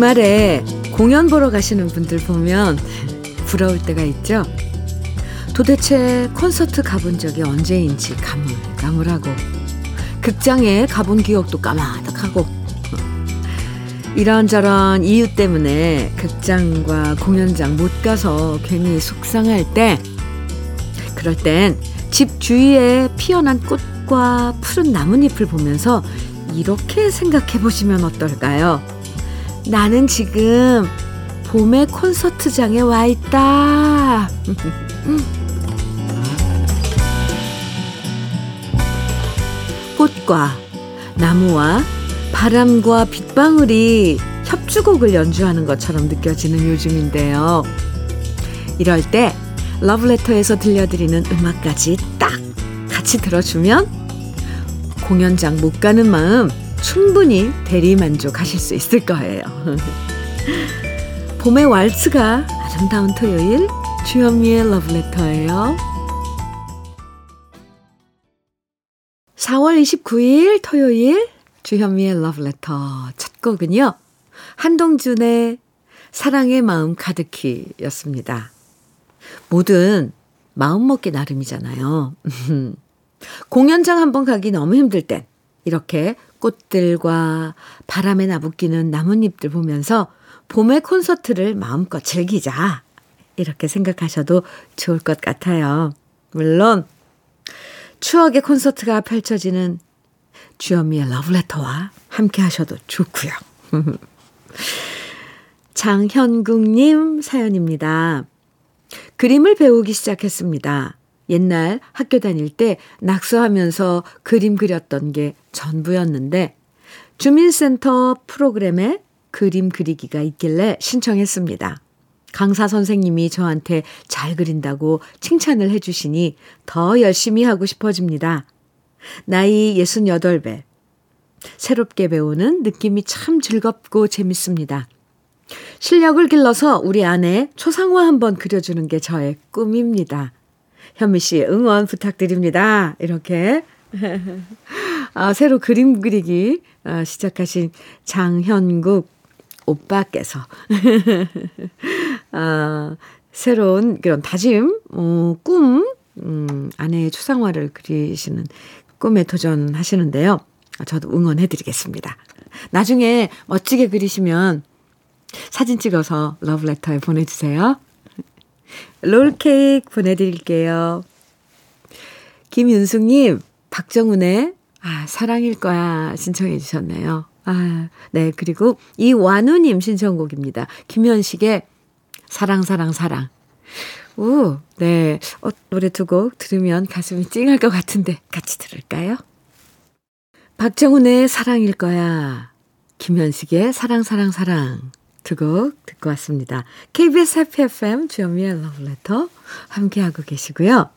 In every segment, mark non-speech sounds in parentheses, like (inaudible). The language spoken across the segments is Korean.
주말에 공연 보러 가시는 분들 보면 부러울 때가 있죠. 도대체 콘서트 가본 적이 언제인지 가물가물하고 극장에 가본 기억도 까마득하고 이런저런 이유 때문에 극장과 공연장 못 가서 괜히 속상할 때 그럴 땐 집 주위에 피어난 꽃과 푸른 나뭇잎을 보면서 이렇게 생각해 보시면 어떨까요? 나는 지금 봄의 콘서트장에 와 있다. (laughs) 꽃과 나무와 바람과 빗방울이 협주곡을 연주하는 것처럼 느껴지는 요즘인데요. 이럴 때 러브레터에서 들려드리는 음악까지 딱 같이 들어주면 공연장 못 가는 마음 충분히 대리 만족하실 수 있을 거예요. 봄의 왈츠가 아름다운 토요일 주현미의 러브레터예요. 4월 29일 토요일 주현미의 러브레터 첫 곡은요. 한동준의 사랑의 마음 가득히 였습니다. 뭐든 마음먹기 나름이잖아요. (laughs) 공연장 한번 가기 너무 힘들 땐 이렇게 꽃들과 바람에 나부끼는 나뭇잎들 보면서 봄의 콘서트를 마음껏 즐기자. 이렇게 생각하셔도 좋을 것 같아요. 물론 추억의 콘서트가 펼쳐지는 주현미의 러브레터와 함께 하셔도 좋고요. (laughs) 장현국님 사연입니다. 그림을 배우기 시작했습니다. 옛날 학교 다닐 때 낙서하면서 그림 그렸던 게 전부였는데 주민센터 프로그램에 그림 그리기가 있길래 신청했습니다. 강사 선생님이 저한테 잘 그린다고 칭찬을 해주시니 더 열심히 하고 싶어집니다. 나이 68배. 새롭게 배우는 느낌이 참 즐겁고 재밌습니다. 실력을 길러서 우리 아내 초상화 한번 그려주는 게 저의 꿈입니다. 현미 씨 응원 부탁드립니다. 이렇게 (laughs) 아, 새로 그림 그리기 아, 시작하신 장현국 오빠께서 (laughs) 아, 새로운 그런 다짐, 어, 꿈, 음, 아내의 초상화를 그리시는 꿈에 도전하시는데요. 저도 응원해드리겠습니다. 나중에 멋지게 그리시면 사진 찍어서 러브레터에 보내주세요. 롤케이크 보내드릴게요. 김윤숙님, 박정훈의 아, 사랑일 거야 신청해 주셨네요. 아, 네. 그리고 이완우님 신청곡입니다. 김현식의 사랑, 사랑, 사랑. 오, 네. 어, 노래 두 곡 들으면 가슴이 찡할 것 같은데 같이 들을까요? 박정훈의 사랑일 거야. 김현식의 사랑, 사랑, 사랑. 두곡 듣고 왔습니다. KBS 해피 FM 주현미의 러브레터 함께하고 계시고요.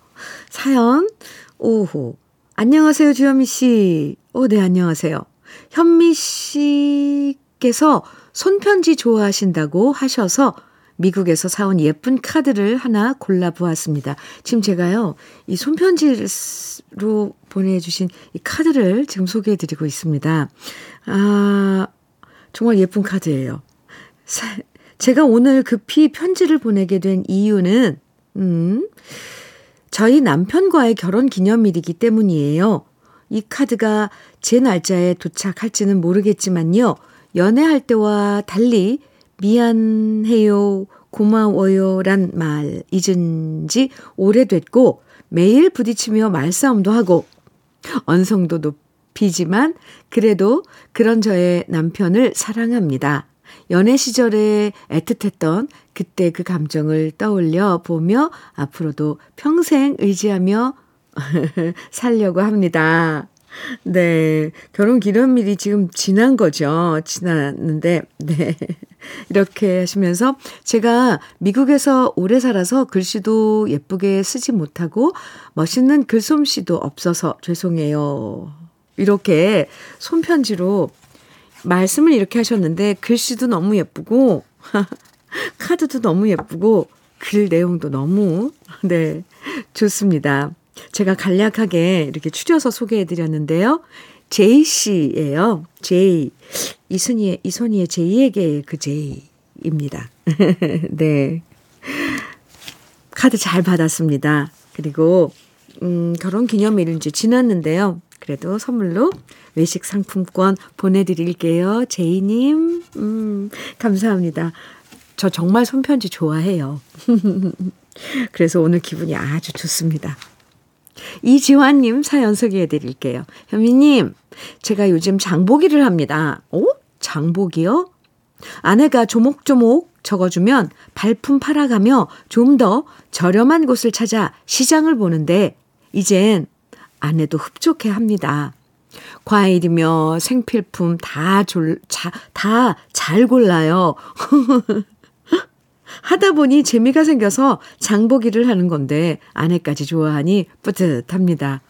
사연, 오호. 안녕하세요, 주현미 씨. 오, 네, 안녕하세요. 현미 씨께서 손편지 좋아하신다고 하셔서 미국에서 사온 예쁜 카드를 하나 골라보았습니다. 지금 제가요, 이 손편지로 보내주신 이 카드를 지금 소개해드리고 있습니다. 아, 정말 예쁜 카드예요. 제가 오늘 급히 편지를 보내게 된 이유는, 음, 저희 남편과의 결혼 기념일이기 때문이에요. 이 카드가 제 날짜에 도착할지는 모르겠지만요. 연애할 때와 달리 미안해요, 고마워요 란 말 잊은 지 오래됐고 매일 부딪히며 말싸움도 하고 언성도 높이지만 그래도 그런 저의 남편을 사랑합니다. 연애 시절에 애틋했던 그때 그 감정을 떠올려 보며 앞으로도 평생 의지하며 (laughs) 살려고 합니다. 네. 결혼 기념일이 지금 지난 거죠. 지났는데, 네. (laughs) 이렇게 하시면서 제가 미국에서 오래 살아서 글씨도 예쁘게 쓰지 못하고 멋있는 글솜씨도 없어서 죄송해요. 이렇게 손편지로 말씀을 이렇게 하셨는데 글씨도 너무 예쁘고 (laughs) 카드도 너무 예쁘고 글 내용도 너무 네 좋습니다. 제가 간략하게 이렇게 추려서 소개해 드렸는데요. 제이 씨예요. 제이. 이순이의, 이손이의 제이에게 그 제이입니다. (laughs) 네. 카드 잘 받았습니다. 그리고, 음, 결혼 기념일은 이제 지났는데요. 그래도 선물로 외식 상품권 보내드릴게요. 제이님, 음, 감사합니다. 저 정말 손편지 좋아해요. (laughs) 그래서 오늘 기분이 아주 좋습니다. 이지환님 사연 소개해 드릴게요. 현미님, 제가 요즘 장보기를 합니다. 오? 장보기요? 아내가 조목조목 적어주면 발품 팔아가며 좀 더 저렴한 곳을 찾아 시장을 보는데, 이젠 아내도 흡족해 합니다. 과일이며 생필품 다 졸, 자, 다 잘 골라요. (laughs) 하다 보니 재미가 생겨서 장보기를 하는 건데 아내까지 좋아하니 뿌듯합니다.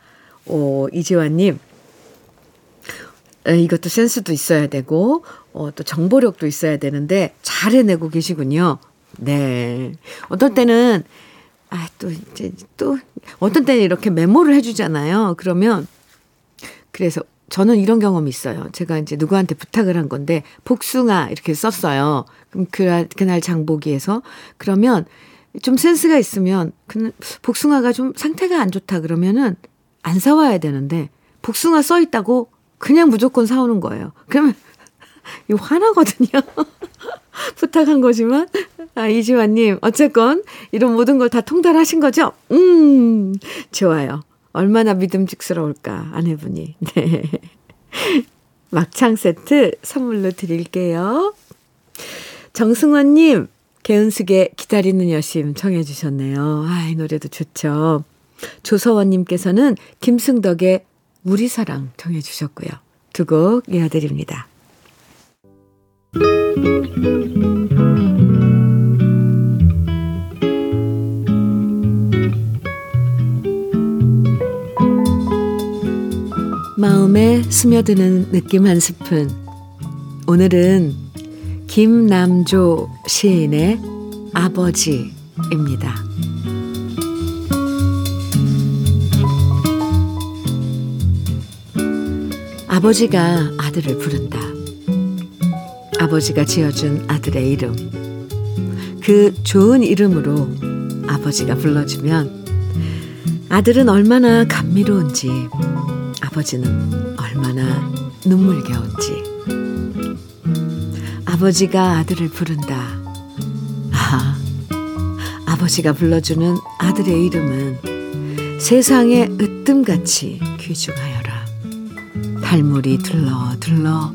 오, 이지환님. 이것도 센스도 있어야 되고, 어, 또 정보력도 있어야 되는데 잘 해내고 계시군요. 네. 어떨 때는, 아, 또, 이제, 또, 어떤 때는 이렇게 메모를 해주잖아요. 그러면, 그래서 저는 이런 경험이 있어요. 제가 이제 누구한테 부탁을 한 건데 복숭아 이렇게 썼어요. 그럼 그, 그날 장보기에서 그러면 좀 센스가 있으면 그 복숭아가 좀 상태가 안 좋다 그러면은 안 사와야 되는데 복숭아 써 있다고 그냥 무조건 사오는 거예요. 그러면 (laughs) 이거 화나거든요. (laughs) 부탁한 거지만 아 이지환님 어쨌건 이런 모든 걸 다 통달하신 거죠? 음 좋아요. 얼마나 믿음직스러울까, 아내분이. (laughs) 네. 막창 세트 선물로 드릴게요. 정승원님, 개은숙의 기다리는 여심 청해주셨네요. 아, 이 노래도 좋죠. 조서원님께서는 김승덕의 우리 사랑 청해주셨고요. 두 곡 이어드립니다. 마음에 스며드는 느낌 한 스푼. 오늘은 김남조 시인의 아버지입니다. 아버지가 아들을 부른다. 아버지가 지어준 아들의 이름. 그 좋은 이름으로 아버지가 불러주면 아들은 얼마나 감미로운지 아버지는 얼마나 눈물겨운지. 아버지가 아들을 부른다. 아, 아버지가 불러주는 아들의 이름은 세상에 으뜸같이 귀중하여라. 달물이 들러 들러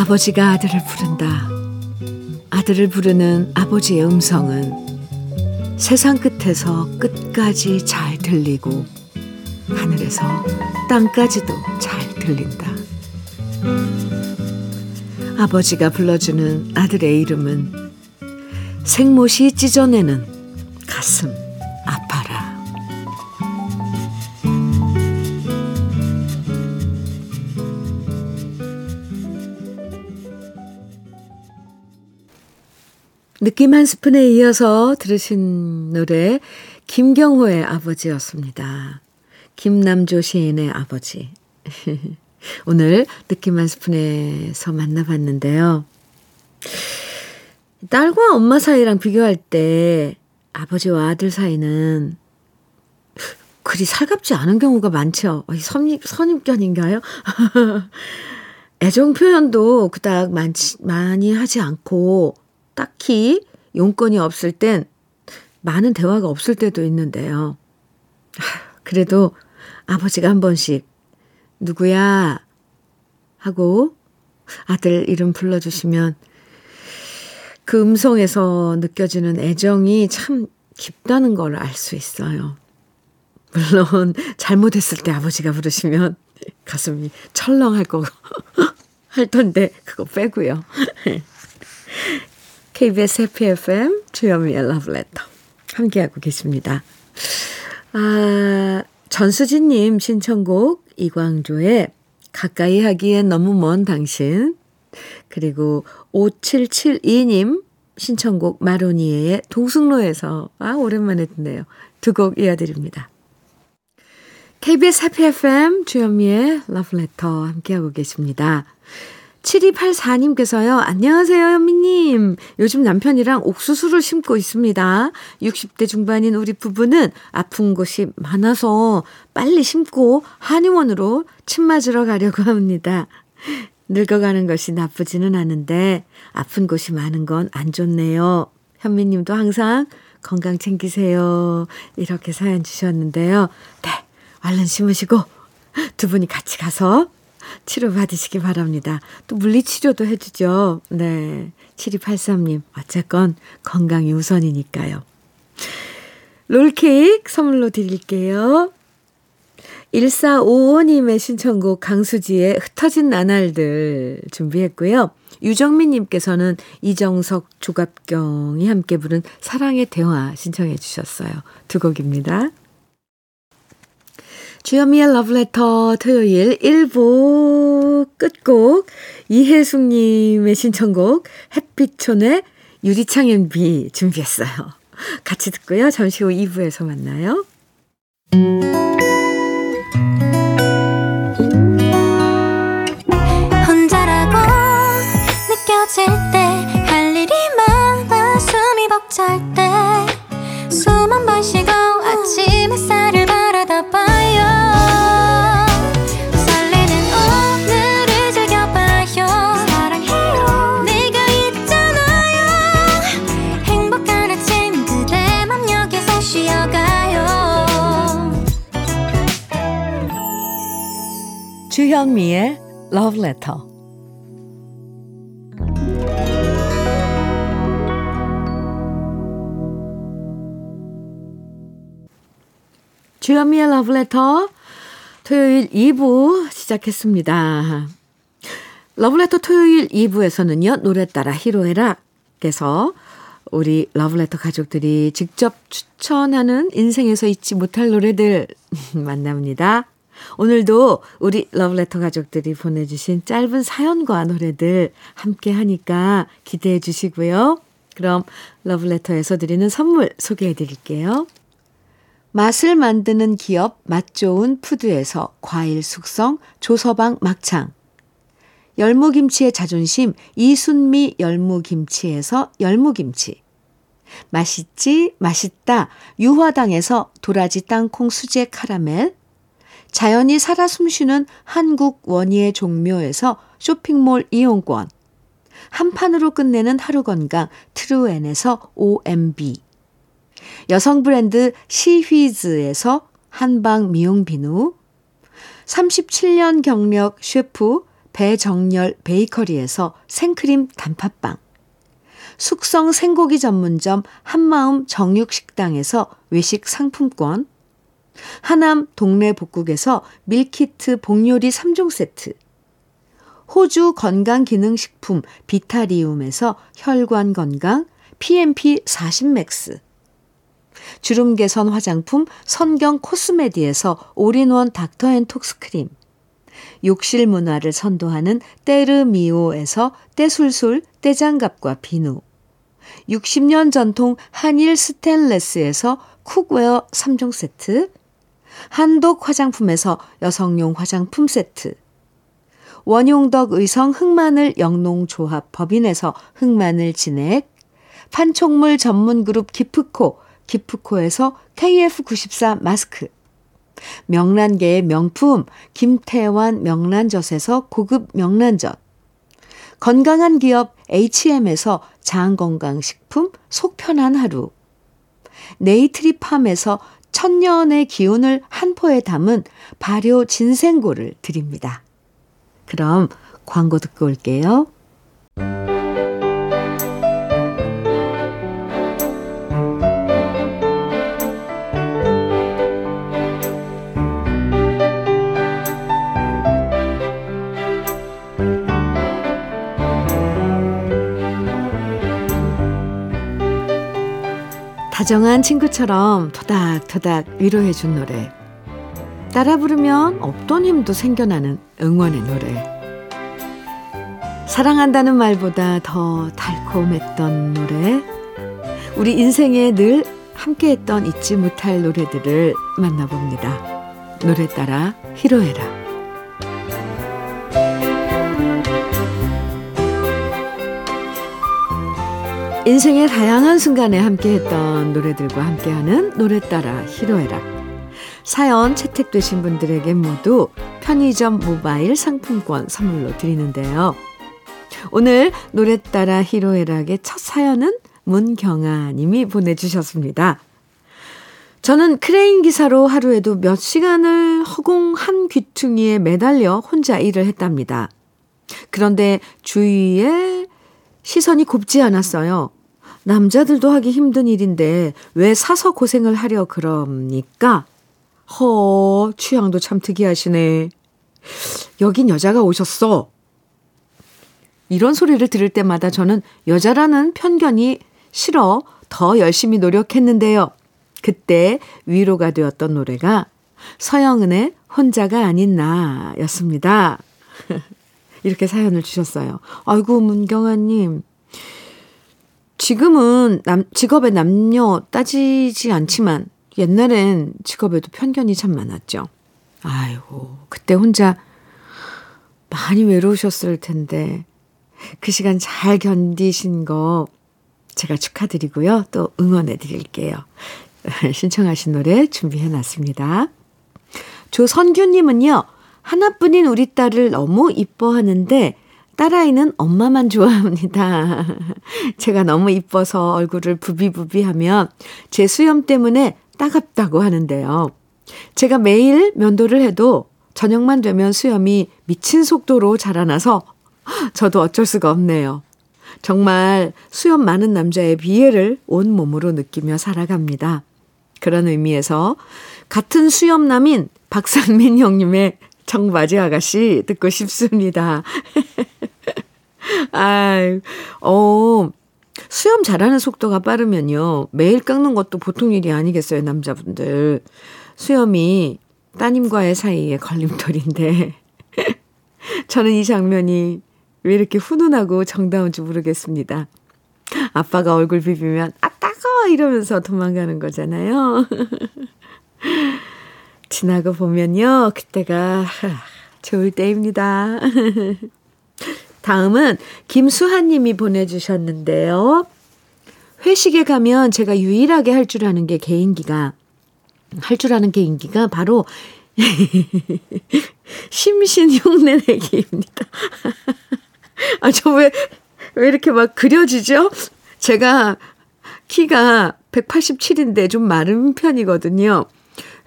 아버지가 아들을 부른다. 아들을 부르는 아버지의 음성은 세상 끝에서 끝까지 잘 들리고 하늘에서 땅까지도 잘 들린다. 아버지가 불러주는 아들의 이름은 생못이 찢어내는 가슴 느낌 한 스푼에 이어서 들으신 노래 김경호의 아버지였습니다. 김남조 시인의 아버지. (laughs) 오늘 느낌 한 스푼에서 만나봤는데요. 딸과 엄마 사이랑 비교할 때 아버지와 아들 사이는 그리 살갑지 않은 경우가 많죠. 선입, 선입견인가요? (laughs) 애정 표현도 그닥 많지, 많이 하지 않고 딱히 용건이 없을 땐 많은 대화가 없을 때도 있는데요. 그래도 아버지가 한 번씩 누구야 하고 아들 이름 불러주시면 그 음성에서 느껴지는 애정이 참 깊다는 걸 알 수 있어요. 물론 잘못했을 때 아버지가 부르시면 (laughs) 가슴이 철렁할 거고 (laughs) 할 텐데 그거 빼고요. (laughs) KBS 해피 FM 주현미의 러브레터 함께하고 계십니다. 아, 전수진님 신청곡 이광조의 가까이 하기엔 너무 먼 당신 그리고 5772님 신청곡 마로니에의 동승로에서 아 오랜만에 듣네요. 두 곡 이어드립니다. KBS 해피 FM 주현미의 러브레터 함께하고 계십니다. 7284님께서요, 안녕하세요, 현미님. 요즘 남편이랑 옥수수를 심고 있습니다. 60대 중반인 우리 부부는 아픈 곳이 많아서 빨리 심고 한의원으로 침 맞으러 가려고 합니다. 늙어가는 것이 나쁘지는 않은데, 아픈 곳이 많은 건 안 좋네요. 현미님도 항상 건강 챙기세요. 이렇게 사연 주셨는데요. 네, 얼른 심으시고 두 분이 같이 가서 (laughs) 치료 받으시기 바랍니다. 또 물리치료도 해주죠. 네. 7283님, 어쨌건 건강이 우선이니까요. 롤케이크 선물로 드릴게요. 1455님의 신청곡 강수지의 흩어진 나날들 준비했고요. 유정민님께서는 이정석, 조갑경이 함께 부른 사랑의 대화 신청해 주셨어요. 두 곡입니다. 주현미의 러브레터 토요일 1부 끝곡 이혜숙님의 신청곡 햇빛촌의 유리창 비 준비했어요. 같이 듣고요. 잠시 후 2부에서 만나요. 주현미의 Love Letter 주현미의 러브레터 토요일 2부 시작했습니다. 러브레터 토요일 2부에서는요. 노래 따라 히로에락께서 우리 러브레터 가족들이 직접 추천하는 인생에서 잊지 못할 노래들 (laughs) 만납니다. 오늘도 우리 러브레터 가족들이 보내주신 짧은 사연과 노래들 함께 하니까 기대해 주시고요. 그럼 러브레터에서 드리는 선물 소개해 드릴게요. 맛을 만드는 기업 맛좋은 푸드에서 과일 숙성 조서방 막창 열무김치의 자존심 이순미 열무김치에서 열무김치 맛있지 맛있다 유화당에서 도라지 땅콩 수제 카라멜 자연이 살아 숨쉬는 한국 원예 종묘에서 쇼핑몰 이용권. 한 판으로 끝내는 하루 건강 트루엔에서 OMB 여성 브랜드 시휘즈에서 한방 미용 비누, 37년 경력 셰프 배정열 베이커리에서 생크림 단팥빵, 숙성 생고기 전문점 한마음 정육식당에서 외식 상품권, 하남 동네 복국에서 밀키트 복요리 3종 세트, 호주 건강기능식품 비타리움에서 혈관 건강 PMP 40 맥스, 주름 개선 화장품 선경 코스메디에서 올인원 닥터앤톡스 크림, 욕실 문화를 선도하는 때르미오에서 때술술 때장갑과 비누, 60년 전통 한일 스텐레스에서 cookware 3종 세트, 한독 화장품에서 여성용 화장품 세트, 원용덕 의성 흑마늘 영농조합 법인에서 흑마늘 진액, 판촉물 전문 그룹 기프코 기프코에서 KF94 마스크, 명란계의 명품 김태환 명란젓에서 고급 명란젓, 건강한 기업 H&M에서 장건강식품 속편한 하루, 네이트리팜에서 천년의 기운을 한 포에 담은 발효 진생고를 드립니다. 그럼 광고 듣고 올게요. 다정한 친구처럼 토닥토닥 위로해준 노래. 따라 부르면 없던 힘도 생겨나는 응원의 노래. 사랑한다는 말보다 더 달콤했던 노래. 우리 인생에 늘 함께했던 잊지 못할 노래들을 만나봅니다. 노래 따라 히로에락 인생의 다양한 순간에 함께했던 노래들과 함께하는 노래 따라 희로애락 사연 채택되신 분들에게 모두 편의점 모바일 상품권 선물로 드리는데요. 오늘 노래 따라 희로애락의 첫 사연은 문경아 님이 보내주셨습니다. 저는 크레인 기사로 하루에도 몇 시간을 허공 한 귀퉁이에 매달려 혼자 일을 했답니다. 그런데 주위에 시선이 곱지 않았어요. 남자들도 하기 힘든 일인데 왜 사서 고생을 하려 그럽니까? 허, 취향도 참 특이하시네. 여긴 여자가 오셨어. 이런 소리를 들을 때마다 저는 여자라는 편견이 싫어 더 열심히 노력했는데요. 그때 위로가 되었던 노래가 서영은의 혼자가 아닌 나였습니다. (laughs) 이렇게 사연을 주셨어요. 아이고, 문경아님. 지금은 남, 직업의 남녀 따지지 않지만 옛날엔 직업에도 편견이 참 많았죠. 아이고, 그때 혼자 많이 외로우셨을 텐데 그 시간 잘 견디신 거 제가 축하드리고요. 또 응원해 드릴게요. (laughs) 신청하신 노래 준비해 놨습니다. 조선규님은요, 하나뿐인 우리 딸을 너무 이뻐하는데 딸아이는 엄마만 좋아합니다. (laughs) 제가 너무 이뻐서 얼굴을 부비부비 하면 제 수염 때문에 따갑다고 하는데요. 제가 매일 면도를 해도 저녁만 되면 수염이 미친 속도로 자라나서 (gasps) 저도 어쩔 수가 없네요. 정말 수염 많은 남자의 비애를 온 몸으로 느끼며 살아갑니다. 그런 의미에서 같은 수염남인 박상민 (laughs) 형님의 청바지 아가씨 듣고 싶습니다. (laughs) 아, 어, 수염 자라는 속도가 빠르면요. 매일 깎는 것도 보통 일이 아니겠어요, 남자분들. 수염이 따님과의 사이에 걸림돌인데. (laughs) 저는 이 장면이 왜 이렇게 훈훈하고 정다운지 모르겠습니다. 아빠가 얼굴 비비면, 아, 따가워! 이러면서 도망가는 거잖아요. (laughs) 지나고 보면요. 그때가 좋을 때입니다. (laughs) 다음은 김수한 님이 보내주셨는데요. 회식에 가면 제가 유일하게 할 줄 아는 게 개인기가, 할 줄 아는 개인기가 바로 (laughs) 심신 흉내 내기입니다. (laughs) 아, 저 왜, 왜 이렇게 막 그려지죠? 제가 키가 187인데 좀 마른 편이거든요.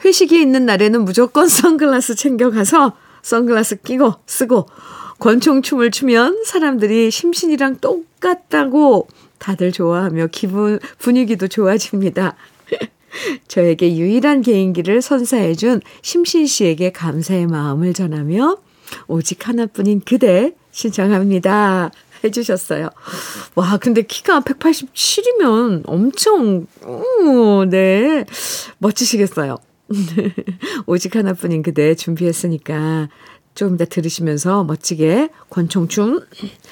회식이 있는 날에는 무조건 선글라스 챙겨가서 선글라스 끼고 쓰고 권총춤을 추면 사람들이 심신이랑 똑같다고 다들 좋아하며 기분, 분위기도 좋아집니다. (laughs) 저에게 유일한 개인기를 선사해준 심신 씨에게 감사의 마음을 전하며 오직 하나뿐인 그대 신청합니다. 해주셨어요. 와, 근데 키가 187이면 엄청, 오, 네. 멋지시겠어요. (laughs) 오직 하나뿐인 그대 준비했으니까 조금 이따 들으시면서 멋지게 권총춤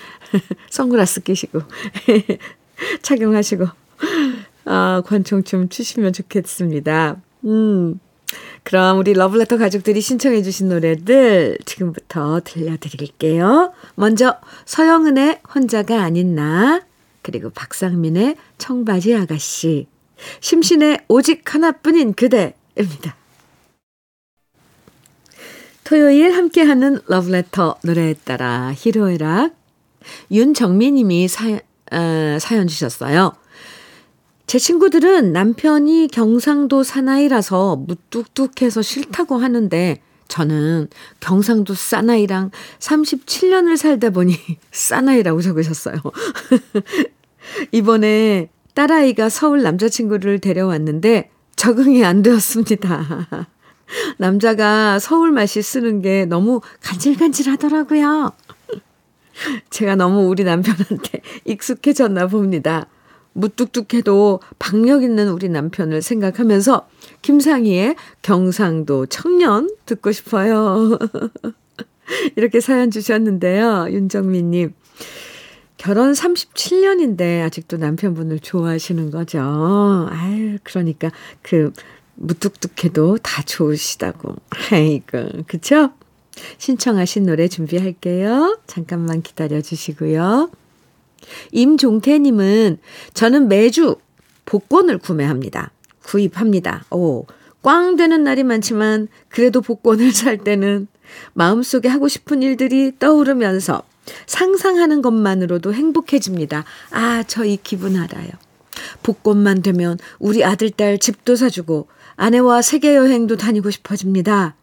(laughs) 선글라스 끼시고 (laughs) 착용하시고 아, 권총춤 추시면 좋겠습니다. 음. 그럼 우리 러블레터 가족들이 신청해 주신 노래들 지금부터 들려드릴게요. 먼저 서영은의 혼자가 아닌 나 그리고 박상민의 청바지 아가씨 심신의 오직 하나뿐인 그대입니다. 토요일 함께하는 러브레터 노래에 따라 히로에락 윤정미 님이 사연, 어, 사연 주셨어요. 제 친구들은 남편이 경상도 사나이라서 무뚝뚝해서 싫다고 하는데 저는 경상도 사나이랑 37년을 살다 보니 (laughs) 사나이라고 적으셨어요. (laughs) 이번에 딸아이가 서울 남자친구를 데려왔는데 적응이 안 되었습니다. (laughs) 남자가 서울 맛이 쓰는 게 너무 간질간질 하더라고요. 제가 너무 우리 남편한테 익숙해졌나 봅니다. 무뚝뚝해도 박력 있는 우리 남편을 생각하면서 김상희의 경상도 청년 듣고 싶어요. (laughs) 이렇게 사연 주셨는데요. 윤정민님. 결혼 37년인데 아직도 남편분을 좋아하시는 거죠. 아유, 그러니까 그 무뚝뚝해도 다 좋으시다고. (laughs) 아이고, 그쵸? 신청하신 노래 준비할게요. 잠깐만 기다려 주시고요. 임종태님은 저는 매주 복권을 구매합니다. 구입합니다. 오, 꽝 되는 날이 많지만 그래도 복권을 살 때는 마음속에 하고 싶은 일들이 떠오르면서 상상하는 것만으로도 행복해집니다. 아, 저 이 기분 알아요. 복권만 되면 우리 아들, 딸 집도 사주고 아내와 세계 여행도 다니고 싶어집니다.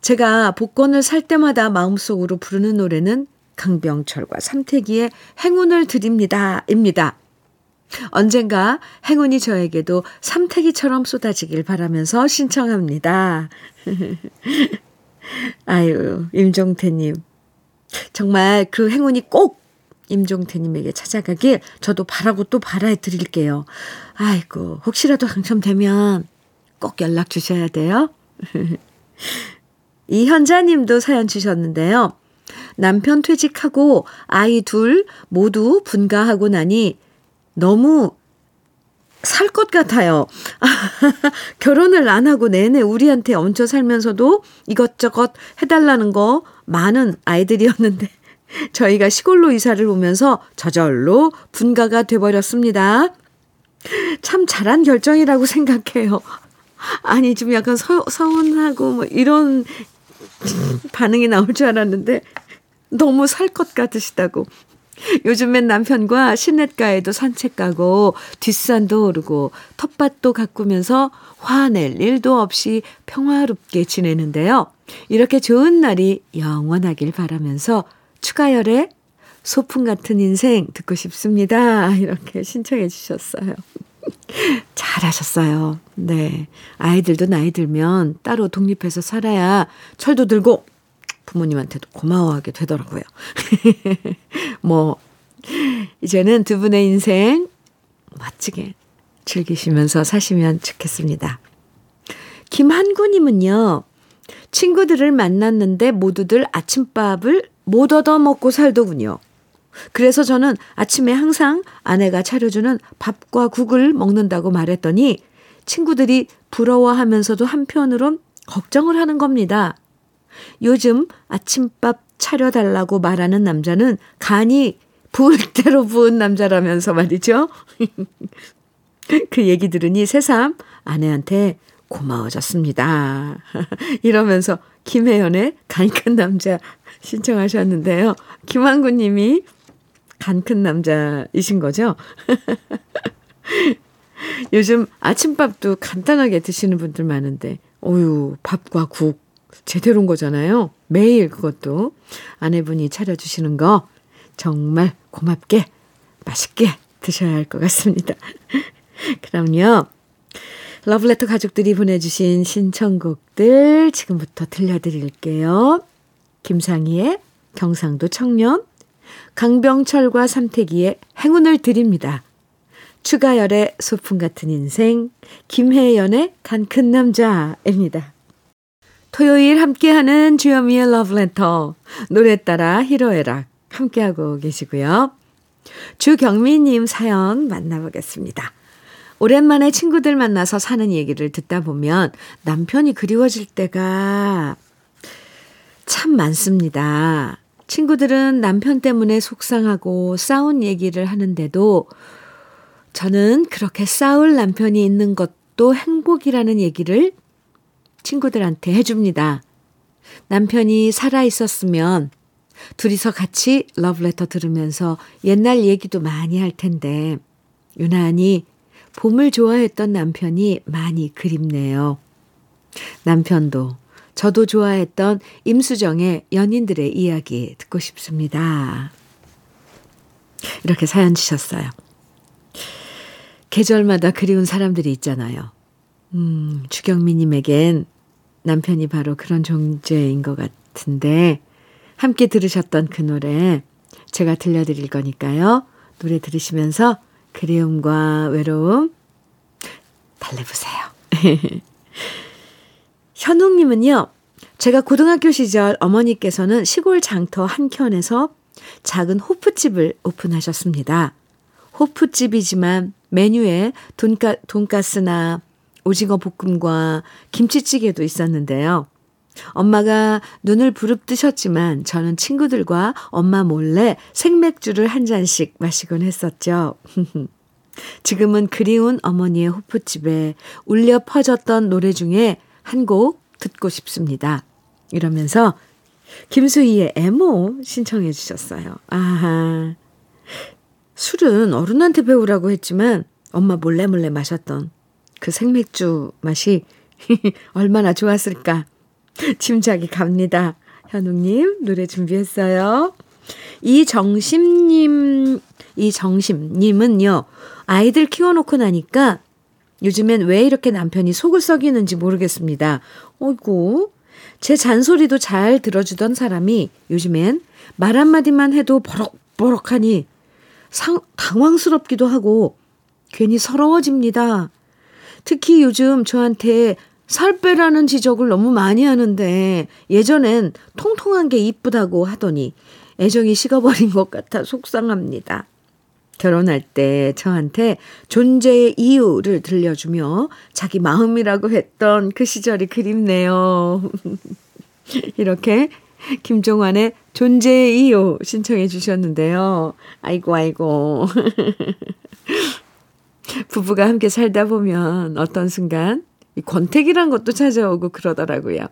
제가 복권을 살 때마다 마음속으로 부르는 노래는 강병철과 삼태기의 행운을 드립니다. 입니다. 언젠가 행운이 저에게도 삼태기처럼 쏟아지길 바라면서 신청합니다. (laughs) 아유, 임종태님. 정말 그 행운이 꼭 임종태님에게 찾아가길 저도 바라고 또 바라해 드릴게요. 아이고, 혹시라도 당첨되면 꼭 연락 주셔야 돼요. (laughs) 이현자 님도 사연 주셨는데요. 남편 퇴직하고 아이 둘 모두 분가하고 나니 너무 살 것 같아요. (laughs) 결혼을 안 하고 내내 우리한테 얹혀 살면서도 이것저것 해달라는 거 많은 아이들이었는데 (laughs) 저희가 시골로 이사를 오면서 저절로 분가가 돼버렸습니다. 참 잘한 결정이라고 생각해요. 아니, 좀 약간 서, 서운하고 뭐 이런 반응이 나올 줄 알았는데 너무 살 것 같으시다고. 요즘엔 남편과 시냇가에도 산책 가고 뒷산도 오르고 텃밭도 가꾸면서 화낼 일도 없이 평화롭게 지내는데요. 이렇게 좋은 날이 영원하길 바라면서 추가열의 소풍 같은 인생 듣고 싶습니다. 이렇게 신청해 주셨어요. 잘하셨어요. 네. 아이들도 나이 들면 따로 독립해서 살아야 철도 들고 부모님한테도 고마워하게 되더라고요. (laughs) 뭐, 이제는 두 분의 인생 멋지게 즐기시면서 사시면 좋겠습니다. 김한구님은요, 친구들을 만났는데 모두들 아침밥을 못 얻어 먹고 살더군요. 그래서 저는 아침에 항상 아내가 차려주는 밥과 국을 먹는다고 말했더니 친구들이 부러워하면서도 한편으론 걱정을 하는 겁니다. 요즘 아침밥 차려달라고 말하는 남자는 간이 부을 대로 부은 남자라면서 말이죠. (laughs) 그 얘기 들으니 새삼 아내한테 고마워졌습니다. (laughs) 이러면서 김혜연의 간큰 남자 신청하셨는데요. 김한구 님이 간 큰 남자이신 거죠? (laughs) 요즘 아침밥도 간단하게 드시는 분들 많은데, 어유 밥과 국 제대로인 거잖아요. 매일 그것도 아내분이 차려주시는 거 정말 고맙게 맛있게 드셔야 할 것 같습니다. (laughs) 그럼요. 러브레터 가족들이 보내주신 신청곡들 지금부터 들려드릴게요. 김상희의 경상도 청년, 강병철과 삼태기의 행운을 드립니다. 추가열의 소풍 같은 인생, 김혜연의 간큰 남자입니다. 토요일 함께하는 주여미의 러브레터, 노래 따라 히로에락 함께하고 계시고요. 주경미님 사연 만나보겠습니다. 오랜만에 친구들 만나서 사는 얘기를 듣다 보면 남편이 그리워질 때가 참 많습니다. 친구들은 남편 때문에 속상하고 싸운 얘기를 하는데도 저는 그렇게 싸울 남편이 있는 것도 행복이라는 얘기를 친구들한테 해줍니다. 남편이 살아 있었으면 둘이서 같이 러브레터 들으면서 옛날 얘기도 많이 할 텐데 유난히 봄을 좋아했던 남편이 많이 그립네요. 남편도 저도 좋아했던 임수정의 연인들의 이야기 듣고 싶습니다. 이렇게 사연 주셨어요. 계절마다 그리운 사람들이 있잖아요. 음, 주경미님에겐 남편이 바로 그런 존재인 것 같은데, 함께 들으셨던 그 노래 제가 들려드릴 거니까요. 노래 들으시면서 그리움과 외로움 달래보세요. (laughs) 현웅님은요, 제가 고등학교 시절 어머니께서는 시골 장터 한켠에서 작은 호프집을 오픈하셨습니다. 호프집이지만 메뉴에 돈가, 돈가스나 오징어 볶음과 김치찌개도 있었는데요. 엄마가 눈을 부릅뜨셨지만 저는 친구들과 엄마 몰래 생맥주를 한 잔씩 마시곤 했었죠. (laughs) 지금은 그리운 어머니의 호프집에 울려 퍼졌던 노래 중에 한 곡 듣고 싶습니다. 이러면서 김수희의 애모 신청해 주셨어요. 아하. 술은 어른한테 배우라고 했지만 엄마 몰래 몰래 마셨던 그 생맥주 맛이 (laughs) 얼마나 좋았을까. 짐작이 갑니다. 현웅님, 노래 준비했어요. 이정심님, 이정심님은요, 아이들 키워놓고 나니까 요즘엔 왜 이렇게 남편이 속을 썩이는지 모르겠습니다. 어이구, 제 잔소리도 잘 들어주던 사람이 요즘엔 말 한마디만 해도 버럭버럭하니 상, 당황스럽기도 하고 괜히 서러워집니다. 특히 요즘 저한테 살 빼라는 지적을 너무 많이 하는데 예전엔 통통한 게 이쁘다고 하더니 애정이 식어버린 것 같아 속상합니다. 결혼할 때 저한테 존재의 이유를 들려주며 자기 마음이라고 했던 그 시절이 그립네요. (laughs) 이렇게 김종환의 존재의 이유 신청해 주셨는데요. 아이고, 아이고. (laughs) 부부가 함께 살다 보면 어떤 순간 이 권태기란 것도 찾아오고 그러더라고요.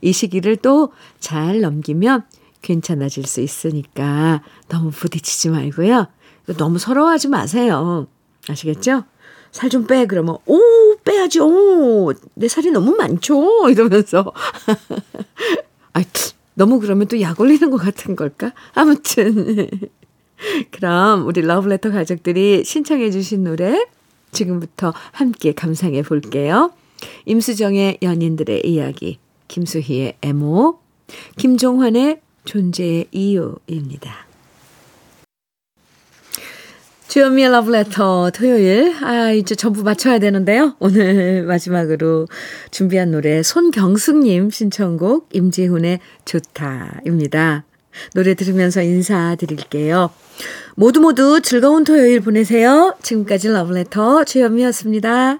이 시기를 또 잘 넘기면 괜찮아질 수 있으니까 너무 부딪히지 말고요. 너무 서러워하지 마세요. 아시겠죠? 살 좀 빼. 그러면, 오, 빼야지. 오, 내 살이 너무 많죠? 이러면서. (laughs) 아, 너무 그러면 또 약 올리는 것 같은 걸까? 아무튼. (laughs) 그럼 우리 러브레터 가족들이 신청해 주신 노래 지금부터 함께 감상해 볼게요. 임수정의 연인들의 이야기, 김수희의 애모, 김종환의 존재의 이유입니다. 주현미의 러브레터 토요일 아 이제 전부 맞춰야 되는데요. 오늘 (laughs) 마지막으로 준비한 노래 손경숙님 신청곡 임지훈의 좋다입니다. 노래 들으면서 인사드릴게요. 모두 모두 즐거운 토요일 보내세요. 지금까지 러브레터 주현미였습니다.